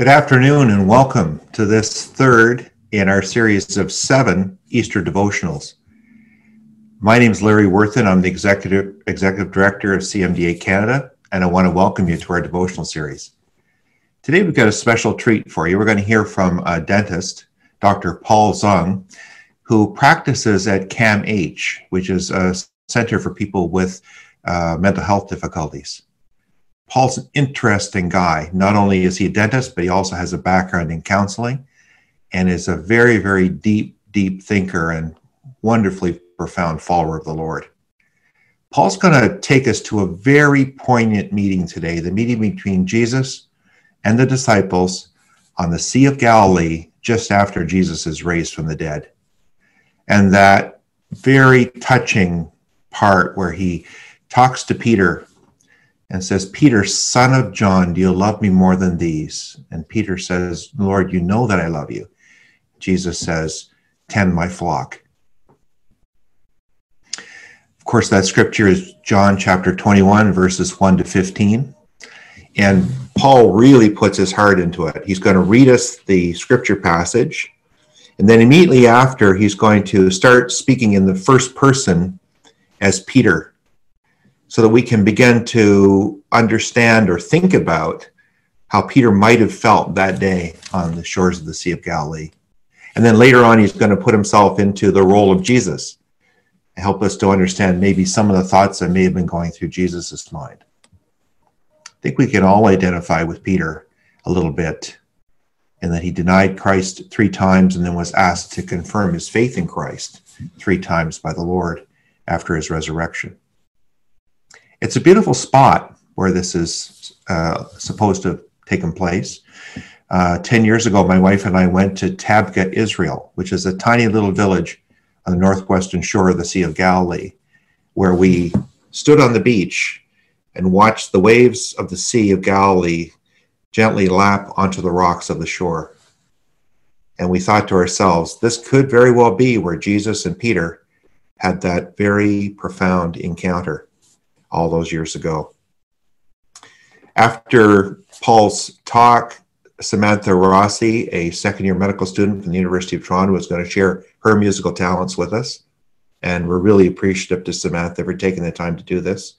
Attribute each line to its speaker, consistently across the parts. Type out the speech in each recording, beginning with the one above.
Speaker 1: Good afternoon and welcome to this third in our series of seven Easter devotionals. My name is Larry Worthen. I'm the executive executive director of CMDA Canada, and I want to welcome you to our devotional series. Today we've got a special treat for you. We're going to hear from a dentist, Dr. Paul Zung, who practices at CAMH, which is a center for people with uh, mental health difficulties. Paul's an interesting guy. Not only is he a dentist, but he also has a background in counseling and is a very, very deep, deep thinker and wonderfully profound follower of the Lord. Paul's going to take us to a very poignant meeting today the meeting between Jesus and the disciples on the Sea of Galilee just after Jesus is raised from the dead. And that very touching part where he talks to Peter and says, Peter, son of John, do you love me more than these? And Peter says, Lord, you know that I love you. Jesus says, Tend my flock. Of course, that scripture is John chapter 21, verses 1 to 15. And Paul really puts his heart into it. He's going to read us the scripture passage. And then immediately after, he's going to start speaking in the first person as Peter so that we can begin to understand or think about how Peter might have felt that day on the shores of the Sea of Galilee. And then later on, he's going to put himself into the role of Jesus and help us to understand maybe some of the thoughts that may have been going through Jesus' mind. I think we can all identify with Peter a little bit in that he denied Christ three times and then was asked to confirm his faith in Christ three times by the Lord after his resurrection. It's a beautiful spot where this is uh, supposed to have taken place. Uh, 10 years ago, my wife and I went to Tabgha, Israel, which is a tiny little village on the northwestern shore of the Sea of Galilee, where we stood on the beach and watched the waves of the Sea of Galilee gently lap onto the rocks of the shore. And we thought to ourselves, this could very well be where Jesus and Peter had that very profound encounter all those years ago. After Paul's talk, Samantha Rossi, a second year medical student from the University of Toronto, was going to share her musical talents with us. And we're really appreciative to Samantha for taking the time to do this.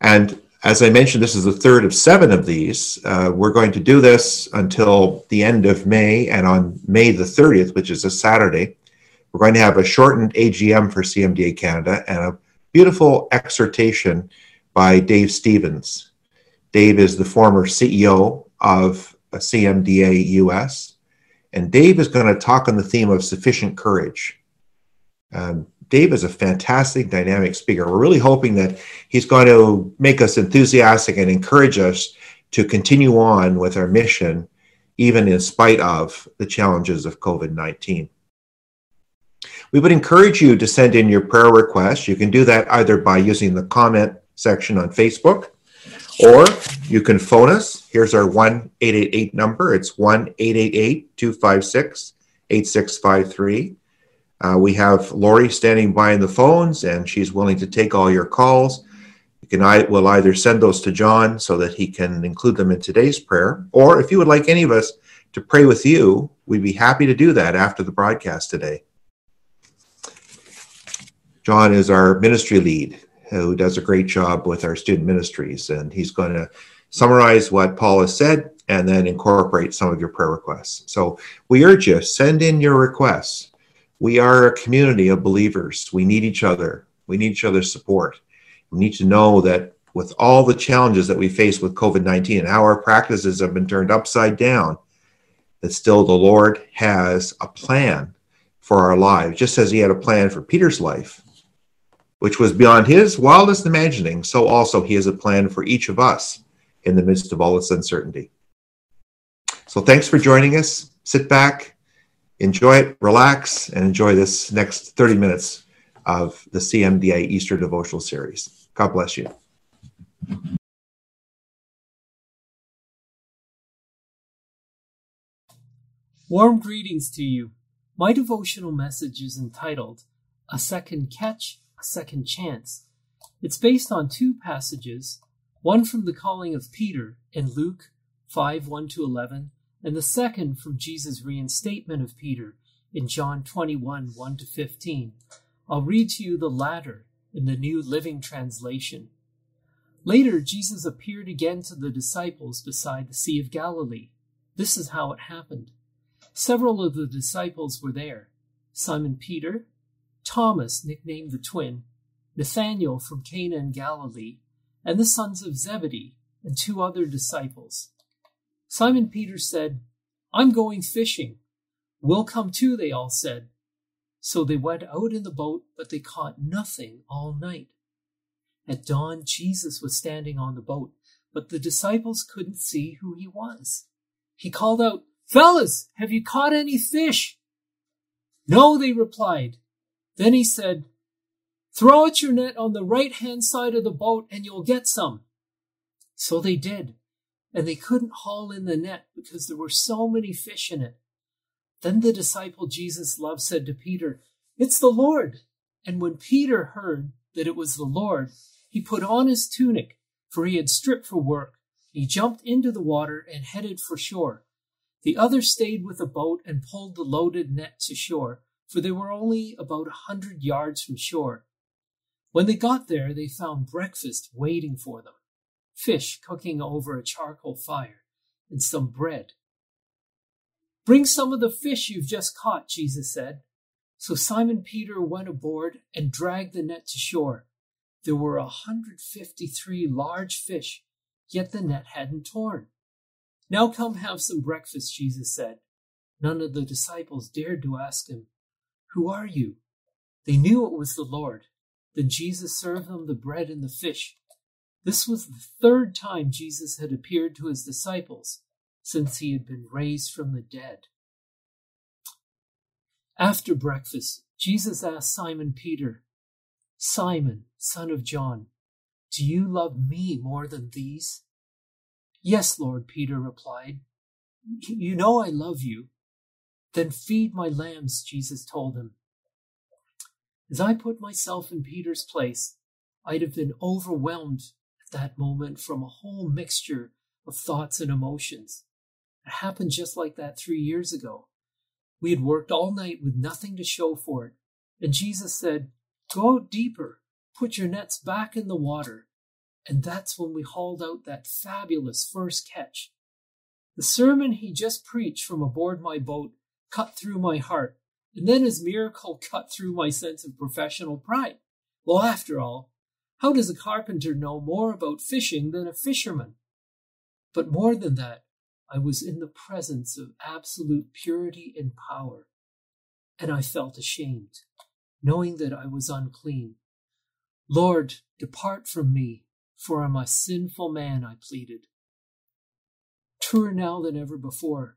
Speaker 1: And as I mentioned, this is the third of seven of these. Uh, we're going to do this until the end of May. And on May the 30th, which is a Saturday, we're going to have a shortened AGM for CMDA Canada and a beautiful exhortation by Dave Stevens. Dave is the former CEO of CMDA US, and Dave is going to talk on the theme of sufficient courage. Um, Dave is a fantastic dynamic speaker. We're really hoping that he's going to make us enthusiastic and encourage us to continue on with our mission, even in spite of the challenges of COVID 19. We would encourage you to send in your prayer requests. You can do that either by using the comment section on Facebook or you can phone us. Here's our 1 888 number. It's 1 888 256 8653. Uh, we have Lori standing by in the phones, and she's willing to take all your calls. You can I will either send those to John so that he can include them in today's prayer, or if you would like any of us to pray with you, we'd be happy to do that after the broadcast today. John is our ministry lead who does a great job with our student ministries, and he's going to summarize what Paul has said and then incorporate some of your prayer requests. So we urge you, send in your requests. We are a community of believers. We need each other. We need each other's support. We need to know that with all the challenges that we face with COVID 19 and how our practices have been turned upside down, that still the Lord has a plan for our lives, just as He had a plan for Peter's life which was beyond his wildest imagining, so also he has a plan for each of us in the midst of all this uncertainty. So thanks for joining us. Sit back, enjoy it, relax, and enjoy this next 30 minutes of the CMDA Easter Devotional Series. God bless you.
Speaker 2: Warm greetings to you. My devotional message is entitled A Second Catch second chance. It's based on two passages, one from the calling of Peter in Luke 5 1 to 11, and the second from Jesus' reinstatement of Peter in John 21 1 to 15. I'll read to you the latter in the New Living Translation. Later, Jesus appeared again to the disciples beside the Sea of Galilee. This is how it happened. Several of the disciples were there Simon Peter, Thomas, nicknamed the twin, Nathanael from Cana in Galilee, and the sons of Zebedee, and two other disciples. Simon Peter said, I'm going fishing. We'll come too, they all said. So they went out in the boat, but they caught nothing all night. At dawn, Jesus was standing on the boat, but the disciples couldn't see who he was. He called out, Fellas, have you caught any fish? No, they replied. Then he said, Throw out your net on the right hand side of the boat and you'll get some. So they did, and they couldn't haul in the net because there were so many fish in it. Then the disciple Jesus loved said to Peter, It's the Lord. And when Peter heard that it was the Lord, he put on his tunic, for he had stripped for work. He jumped into the water and headed for shore. The others stayed with the boat and pulled the loaded net to shore, for they were only about a hundred yards from shore. When they got there, they found breakfast waiting for them fish cooking over a charcoal fire, and some bread. Bring some of the fish you've just caught, Jesus said. So Simon Peter went aboard and dragged the net to shore. There were a 153 large fish, yet the net hadn't torn. Now come have some breakfast, Jesus said. None of the disciples dared to ask him, Who are you? They knew it was the Lord. Then Jesus served them the bread and the fish. This was the third time Jesus had appeared to his disciples since he had been raised from the dead. After breakfast, Jesus asked Simon Peter, Simon, son of John, do you love me more than these? Yes, Lord, Peter replied. You know I love you. Then feed my lambs, Jesus told him. As I put myself in Peter's place, I'd have been overwhelmed at that moment from a whole mixture of thoughts and emotions. It happened just like that three years ago. We had worked all night with nothing to show for it, and Jesus said, Go out deeper, put your nets back in the water. And that's when we hauled out that fabulous first catch. The sermon he just preached from aboard my boat cut through my heart, and then his miracle cut through my sense of professional pride. Well, after all, how does a carpenter know more about fishing than a fisherman? But more than that, I was in the presence of absolute purity and power, and I felt ashamed, knowing that I was unclean. Lord, depart from me, for I'm a sinful man, I pleaded. Truer now than ever before,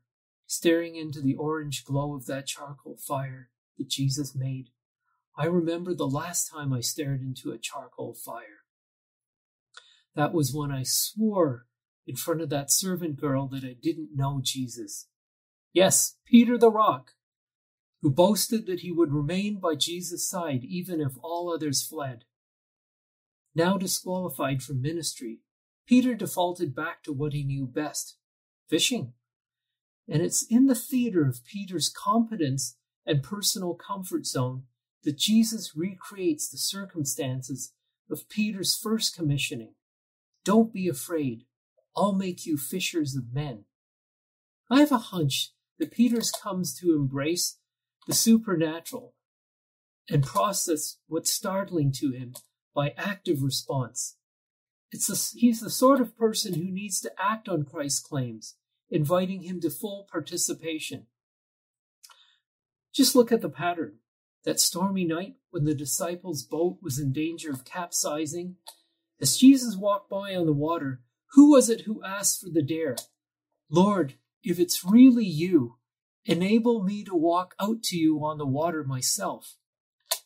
Speaker 2: staring into the orange glow of that charcoal fire that Jesus made, I remember the last time I stared into a charcoal fire. That was when I swore in front of that servant girl that I didn't know Jesus. Yes, Peter the Rock, who boasted that he would remain by Jesus' side even if all others fled. Now disqualified from ministry, Peter defaulted back to what he knew best fishing. And it's in the theater of Peter's competence and personal comfort zone that Jesus recreates the circumstances of Peter's first commissioning. Don't be afraid. I'll make you fishers of men. I have a hunch that Peter's comes to embrace the supernatural and process what's startling to him by active response. It's a, he's the sort of person who needs to act on Christ's claims, inviting him to full participation. Just look at the pattern. That stormy night when the disciples' boat was in danger of capsizing, as Jesus walked by on the water, who was it who asked for the dare? Lord, if it's really you, enable me to walk out to you on the water myself.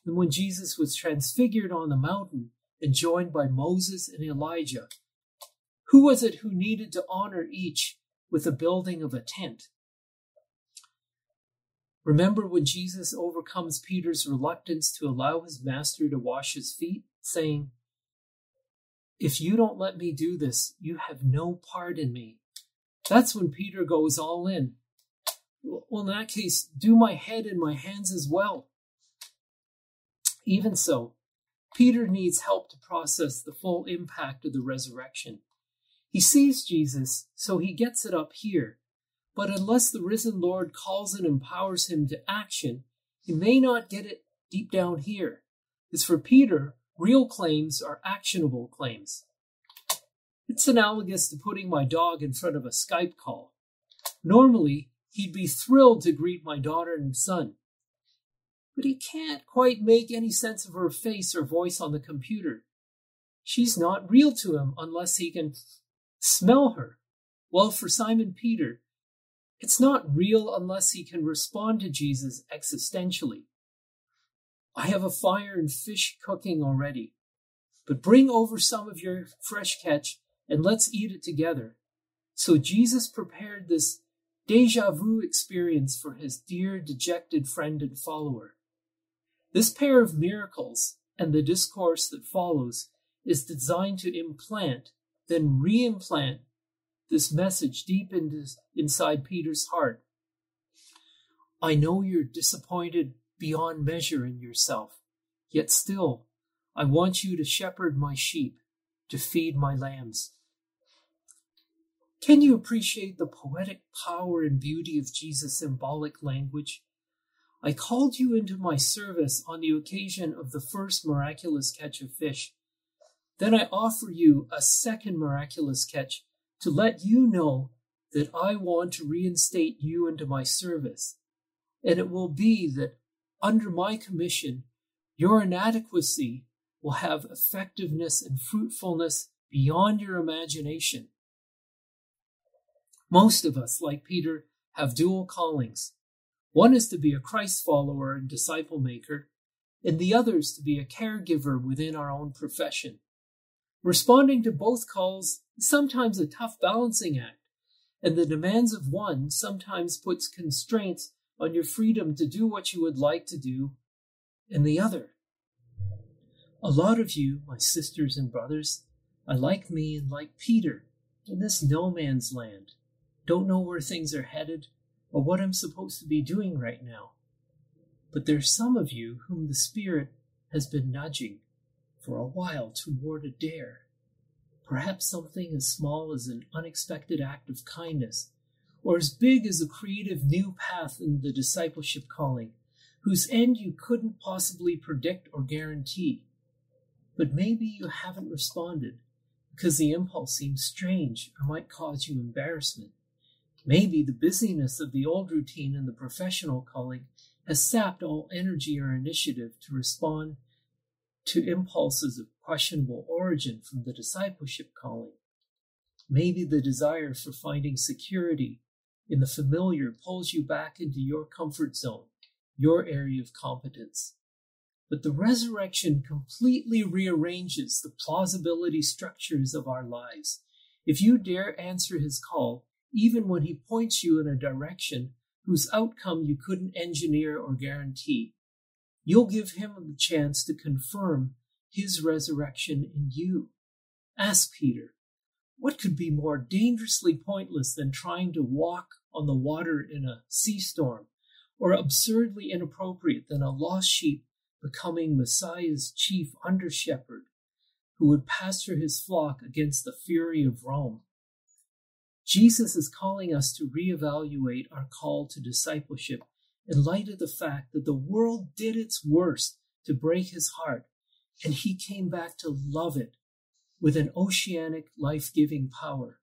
Speaker 2: And when Jesus was transfigured on the mountain and joined by Moses and Elijah, who was it who needed to honor each with the building of a tent? Remember when Jesus overcomes Peter's reluctance to allow his master to wash his feet, saying, if you don't let me do this, you have no part in me. That's when Peter goes all in. Well, in that case, do my head and my hands as well. Even so, Peter needs help to process the full impact of the resurrection. He sees Jesus, so he gets it up here. But unless the risen Lord calls and empowers him to action, he may not get it deep down here. As for Peter, real claims are actionable claims. It's analogous to putting my dog in front of a Skype call. Normally, he'd be thrilled to greet my daughter and son. But he can't quite make any sense of her face or voice on the computer. She's not real to him unless he can smell her. Well, for Simon Peter, it's not real unless he can respond to Jesus existentially. I have a fire and fish cooking already, but bring over some of your fresh catch and let's eat it together. So Jesus prepared this deja vu experience for his dear, dejected friend and follower. This pair of miracles and the discourse that follows is designed to implant then reimplant this message deep into, inside Peter's heart. I know you're disappointed beyond measure in yourself, yet still, I want you to shepherd my sheep, to feed my lambs. Can you appreciate the poetic power and beauty of Jesus' symbolic language? I called you into my service on the occasion of the first miraculous catch of fish then I offer you a second miraculous catch to let you know that I want to reinstate you into my service. And it will be that under my commission, your inadequacy will have effectiveness and fruitfulness beyond your imagination. Most of us, like Peter, have dual callings. One is to be a Christ follower and disciple maker, and the other is to be a caregiver within our own profession. Responding to both calls is sometimes a tough balancing act, and the demands of one sometimes puts constraints on your freedom to do what you would like to do in the other. A lot of you, my sisters and brothers, are like me and like Peter in this no man's land. Don't know where things are headed or what I'm supposed to be doing right now. But there's some of you whom the Spirit has been nudging for a while toward a dare. Perhaps something as small as an unexpected act of kindness, or as big as a creative new path in the discipleship calling, whose end you couldn't possibly predict or guarantee. But maybe you haven't responded because the impulse seems strange or might cause you embarrassment. Maybe the busyness of the old routine and the professional calling has sapped all energy or initiative to respond to impulses of questionable origin from the discipleship calling. Maybe the desire for finding security in the familiar pulls you back into your comfort zone, your area of competence. But the resurrection completely rearranges the plausibility structures of our lives. If you dare answer his call, even when he points you in a direction whose outcome you couldn't engineer or guarantee, You'll give him the chance to confirm his resurrection in you. Ask Peter, what could be more dangerously pointless than trying to walk on the water in a sea storm, or absurdly inappropriate than a lost sheep becoming Messiah's chief under shepherd who would pasture his flock against the fury of Rome? Jesus is calling us to reevaluate our call to discipleship in light of the fact that the world did its worst to break his heart, and he came back to love it with an oceanic life giving power.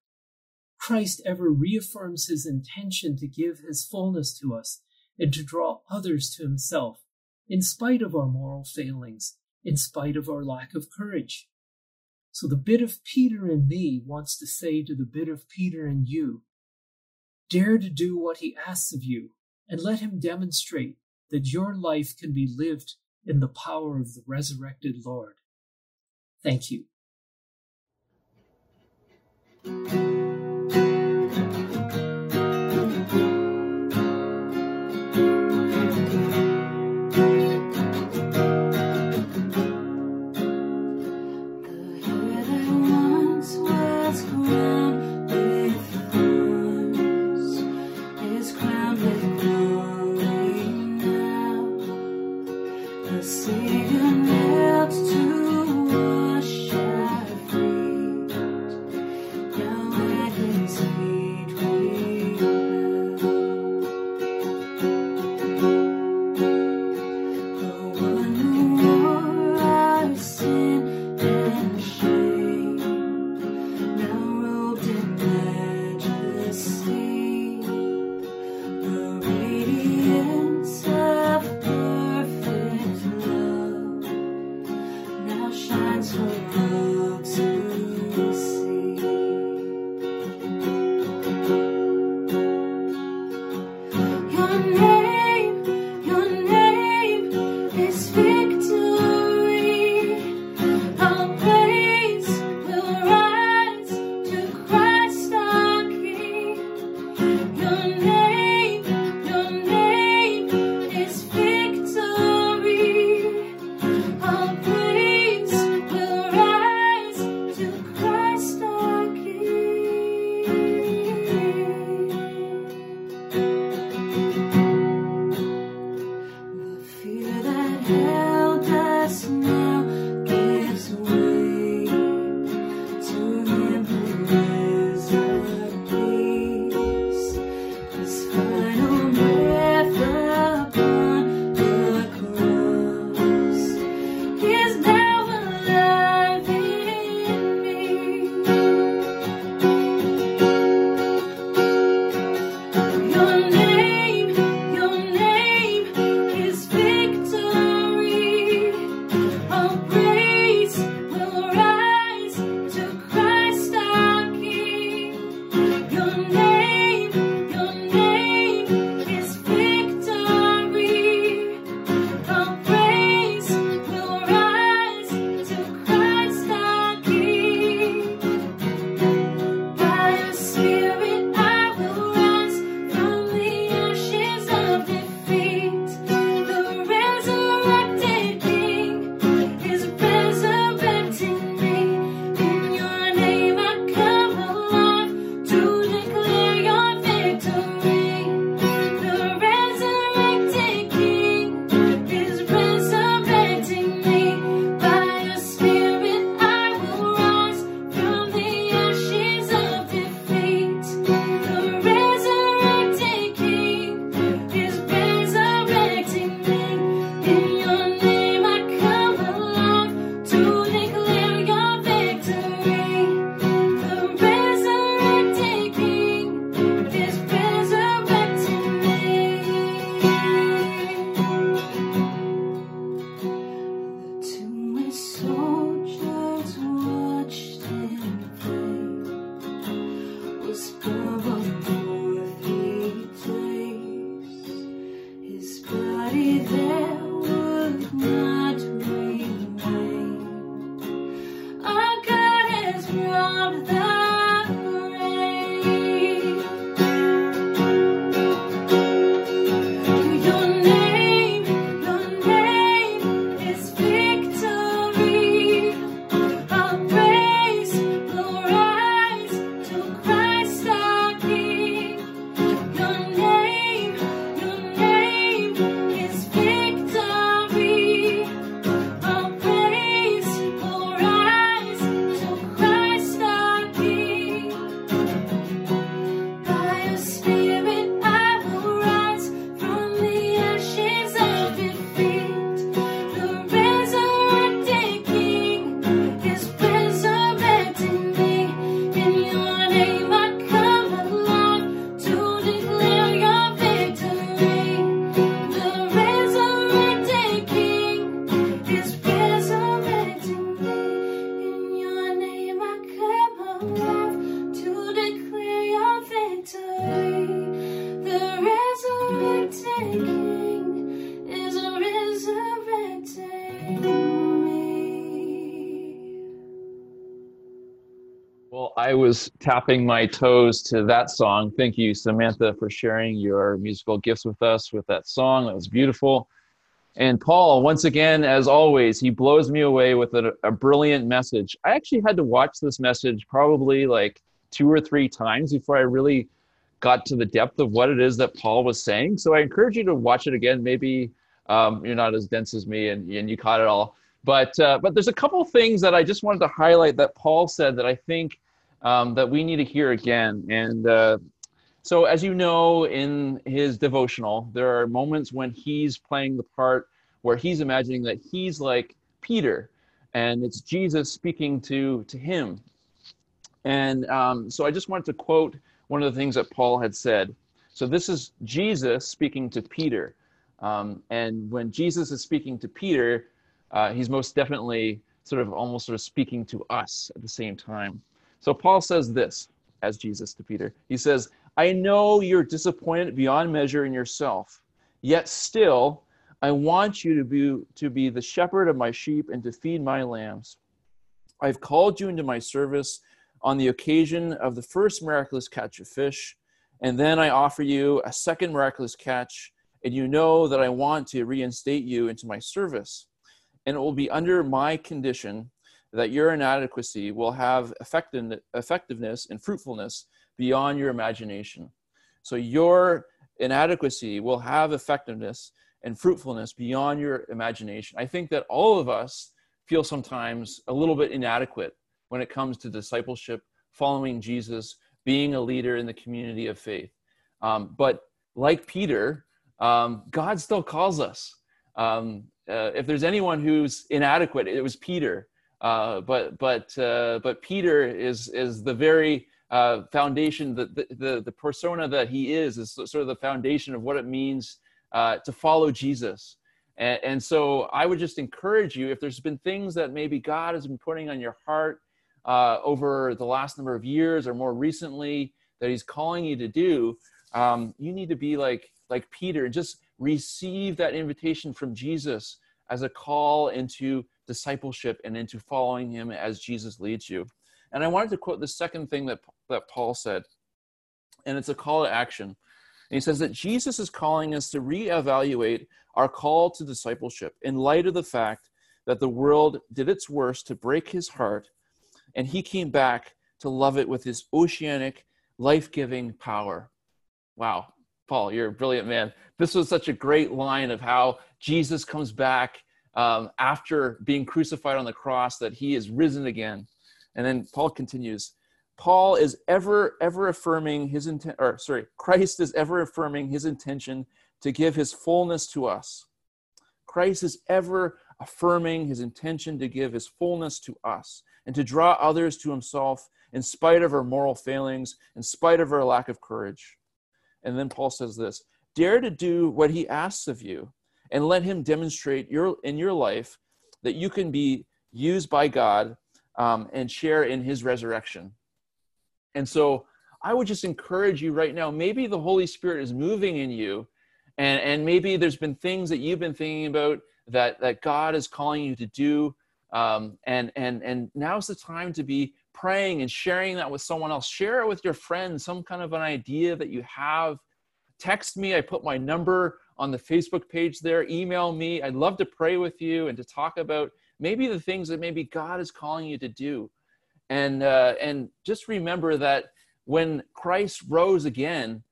Speaker 2: Christ ever reaffirms his intention to give his fullness to us and to draw others to himself, in spite of our moral failings, in spite of our lack of courage. So the bit of Peter in me wants to say to the bit of Peter in you, dare to do what he asks of you and let him demonstrate that your life can be lived in the power of the resurrected Lord. Thank you.
Speaker 3: I was tapping my toes to that song. Thank you, Samantha, for sharing your musical gifts with us with that song. That was beautiful. And Paul, once again, as always, he blows me away with a, a, brilliant message. I actually had to watch this message probably like two or three times before I really got to the depth of what it is that Paul was saying. So I encourage you to watch it again, maybe Um, you're not as dense as me, and, and you caught it all. But uh, but there's a couple things that I just wanted to highlight that Paul said that I think um, that we need to hear again. And uh, so, as you know, in his devotional, there are moments when he's playing the part where he's imagining that he's like Peter, and it's Jesus speaking to to him. And um, so, I just wanted to quote one of the things that Paul had said. So this is Jesus speaking to Peter. Um, and when Jesus is speaking to Peter, uh, he's most definitely sort of almost sort of speaking to us at the same time. So Paul says this as Jesus to Peter. He says, I know you're disappointed beyond measure in yourself, yet still I want you to be, to be the shepherd of my sheep and to feed my lambs. I've called you into my service on the occasion of the first miraculous catch of fish, and then I offer you a second miraculous catch, and you know that I want to reinstate you into my service and it will be under my condition that your inadequacy will have effectiveness and fruitfulness beyond your imagination. So your inadequacy will have effectiveness and fruitfulness beyond your imagination. I think that all of us feel sometimes a little bit inadequate when it comes to discipleship, following Jesus, being a leader in the community of faith. Um, but like Peter, um, God still calls us. Um, uh, if there's anyone who's inadequate, it was Peter. Uh, but but uh, but Peter is is the very uh, foundation, the, the the persona that he is is sort of the foundation of what it means uh, to follow Jesus. And, and, so I would just encourage you, if there's been things that maybe God has been putting on your heart uh, over the last number of years or more recently that He's calling you to do, um, you need to be like like Peter, and just receive that invitation from Jesus as a call into discipleship and into following him as Jesus leads you. And I wanted to quote the second thing that, that Paul said, and it's a call to action. And he says that Jesus is calling us to reevaluate our call to discipleship in light of the fact that the world did its worst to break his heart, and he came back to love it with his oceanic, life giving power. Wow, Paul, you're a brilliant man. This was such a great line of how Jesus comes back um, after being crucified on the cross, that he is risen again. And then Paul continues Paul is ever, ever affirming his intent, or sorry, Christ is ever affirming his intention to give his fullness to us. Christ is ever affirming his intention to give his fullness to us and to draw others to himself in spite of our moral failings, in spite of our lack of courage. And then Paul says this dare to do what he asks of you and let him demonstrate your, in your life that you can be used by God um, and share in his resurrection. And so I would just encourage you right now maybe the Holy Spirit is moving in you, and, and maybe there's been things that you've been thinking about that, that God is calling you to do. Um, and, and, and now's the time to be praying and sharing that with someone else. Share it with your friends, some kind of an idea that you have. Text me. I put my number on the Facebook page there. Email me. I'd love to pray with you and to talk about maybe the things that maybe God is calling you to do. And, uh, and just remember that when Christ rose again,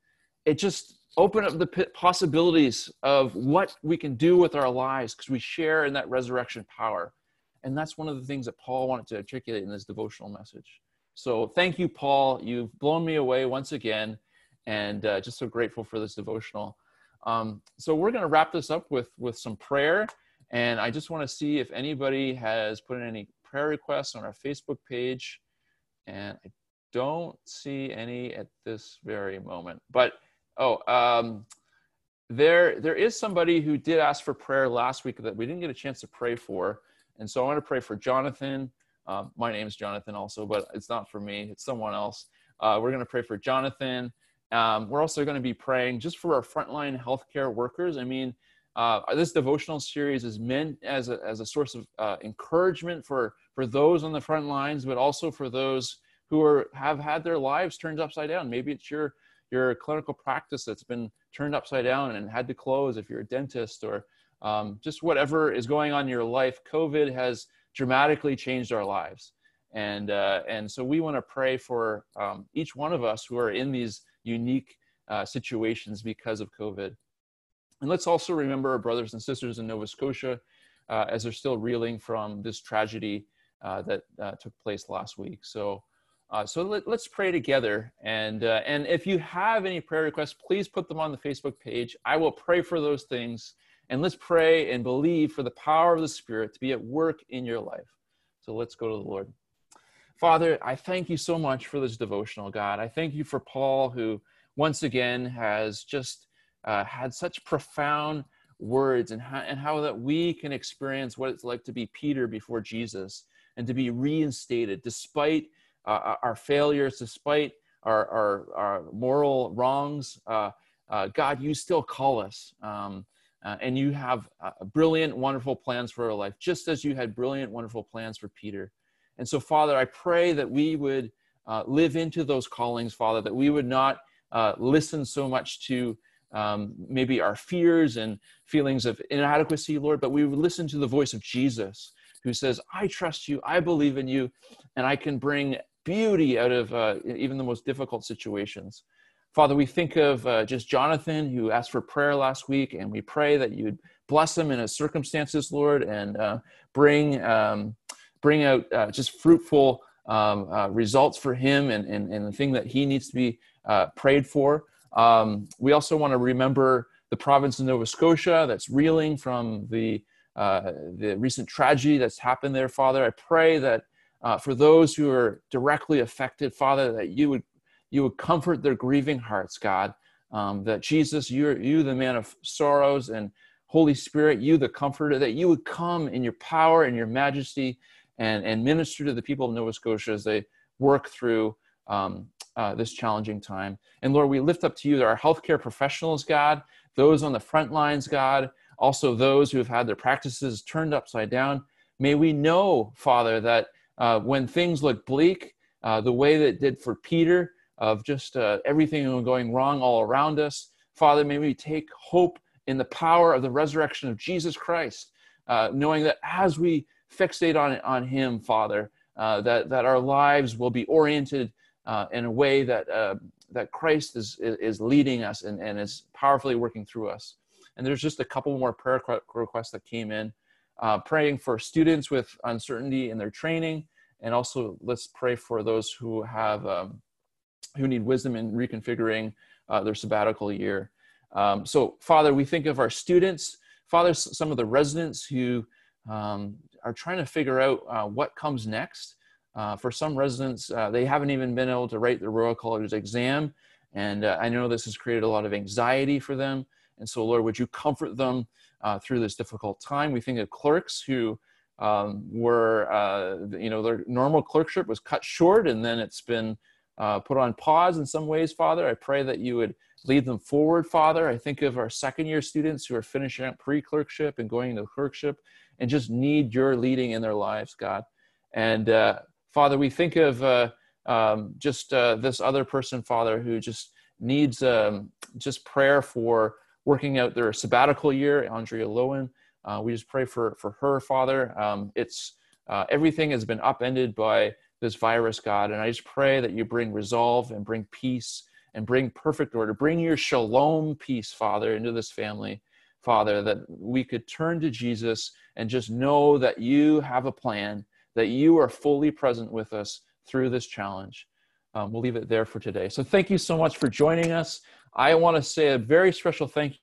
Speaker 3: it just opened up the possibilities of what we can do with our lives because we share in that resurrection power. And that's one of the things that Paul wanted to articulate in this devotional message. So thank you, Paul. You've blown me away once again, and uh, just so grateful for this devotional. Um, so we're going to wrap this up with with some prayer, and I just want to see if anybody has put in any prayer requests on our Facebook page, and I don't see any at this very moment. But oh, um, there there is somebody who did ask for prayer last week that we didn't get a chance to pray for. And so I want to pray for Jonathan. Um, my name is Jonathan also, but it's not for me, it's someone else. Uh, we're going to pray for Jonathan. Um, we're also going to be praying just for our frontline healthcare workers. I mean, uh, this devotional series is meant as a, as a source of uh, encouragement for, for those on the front lines, but also for those who are, have had their lives turned upside down. Maybe it's your, your clinical practice that's been turned upside down and had to close if you're a dentist or um, just whatever is going on in your life. COVID has dramatically changed our lives. And, uh, and so we want to pray for um, each one of us who are in these unique uh, situations because of COVID. And let's also remember our brothers and sisters in Nova Scotia uh, as they're still reeling from this tragedy uh, that uh, took place last week. So, uh, so let, us pray together. And uh, and if you have any prayer requests, please put them on the Facebook page. I will pray for those things. And let's pray and believe for the power of the Spirit to be at work in your life. So let's go to the Lord. Father, I thank you so much for this devotional, God. I thank you for Paul, who once again has just uh, had such profound words and how, and how that we can experience what it's like to be Peter before Jesus and to be reinstated despite uh, our failures, despite our, our, our moral wrongs. Uh, uh, God, you still call us. Um, uh, and you have uh, brilliant, wonderful plans for our life, just as you had brilliant, wonderful plans for Peter. And so, Father, I pray that we would uh, live into those callings, Father, that we would not listen so much to um, maybe our fears and feelings of inadequacy, Lord, but we would listen to the voice of Jesus who says, I trust you, I believe in you, and I can bring beauty out of uh, even the most difficult situations. Father, we think of uh, just Jonathan who asked for prayer last week, and we pray that you'd bless him in his circumstances, Lord, and uh, bring um, bring out uh, just fruitful um, uh, results for him and, and, and the thing that he needs to be uh, prayed for. Um, we also want to remember the province of Nova Scotia that's reeling from the uh, the recent tragedy that's happened there, Father. I pray that uh, for those who are directly affected, Father, that you would you would comfort their grieving hearts, God. Um, that Jesus, you you the man of sorrows, and Holy Spirit, you the comforter, that you would come in your power and your majesty and and minister to the people of Nova Scotia as they work through um, uh, this challenging time. And Lord, we lift up to you our healthcare professionals, God, those on the front lines, God, also those who have had their practices turned upside down. May we know, Father, that uh, when things look bleak, uh, the way that it did for Peter, of just uh, everything going wrong all around us, Father, may we take hope in the power of the resurrection of Jesus Christ, uh, knowing that as we fixate on, on Him, Father, uh, that, that our lives will be oriented uh, in a way that, that Christ is, is leading us and, and is powerfully working through us. And there's just a couple more prayer requests that came in. Uh, praying for students with uncertainty in their training, and also let's pray for those who have um, who need wisdom in reconfiguring uh, their sabbatical year. Um, so, Father, we think of our students, Father, some of the residents who um, are trying to figure out uh, what comes next. Uh, for some residents, uh, they haven't even been able to write the Royal College exam, and uh, I know this has created a lot of anxiety for them. And so, Lord, would you comfort them uh, through this difficult time? We think of clerks who um, were, you know, their normal clerkship was cut short and then it's been put on pause in some ways, Father. I pray that you would lead them forward, Father. I think of our second year students who are finishing up pre clerkship and going into clerkship and just need your leading in their lives, God. And uh, Father, we think of uh, um, just uh, this other person, Father, who just needs um, just prayer for working out their sabbatical year, Andrea Lowen. Uh, we just pray for, for her, Father. Um, it's uh, everything has been upended by this virus, God, and I just pray that you bring resolve and bring peace and bring perfect order. Bring your shalom peace, Father, into this family, Father, that we could turn to Jesus and just know that you have a plan, that you are fully present with us through this challenge. Um, we'll leave it there for today. So thank you so much for joining us. I want to say a very special thank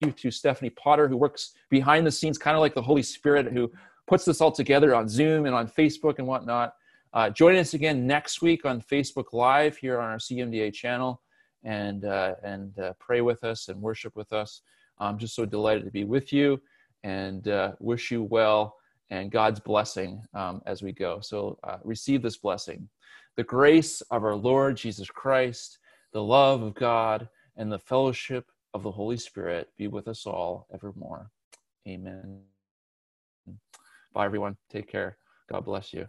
Speaker 3: you to Stephanie Potter, who works behind the scenes, kind of like the Holy Spirit, who puts this all together on Zoom and on Facebook and whatnot. Uh, join us again next week on Facebook Live here on our CMDA channel and, uh, and uh, pray with us and worship with us. I'm just so delighted to be with you and uh, wish you well and God's blessing um, as we go. So uh, receive this blessing. The grace of our Lord Jesus Christ the love of God, and the fellowship of the Holy Spirit be with us all evermore. Amen. Bye, everyone. Take care. God bless you.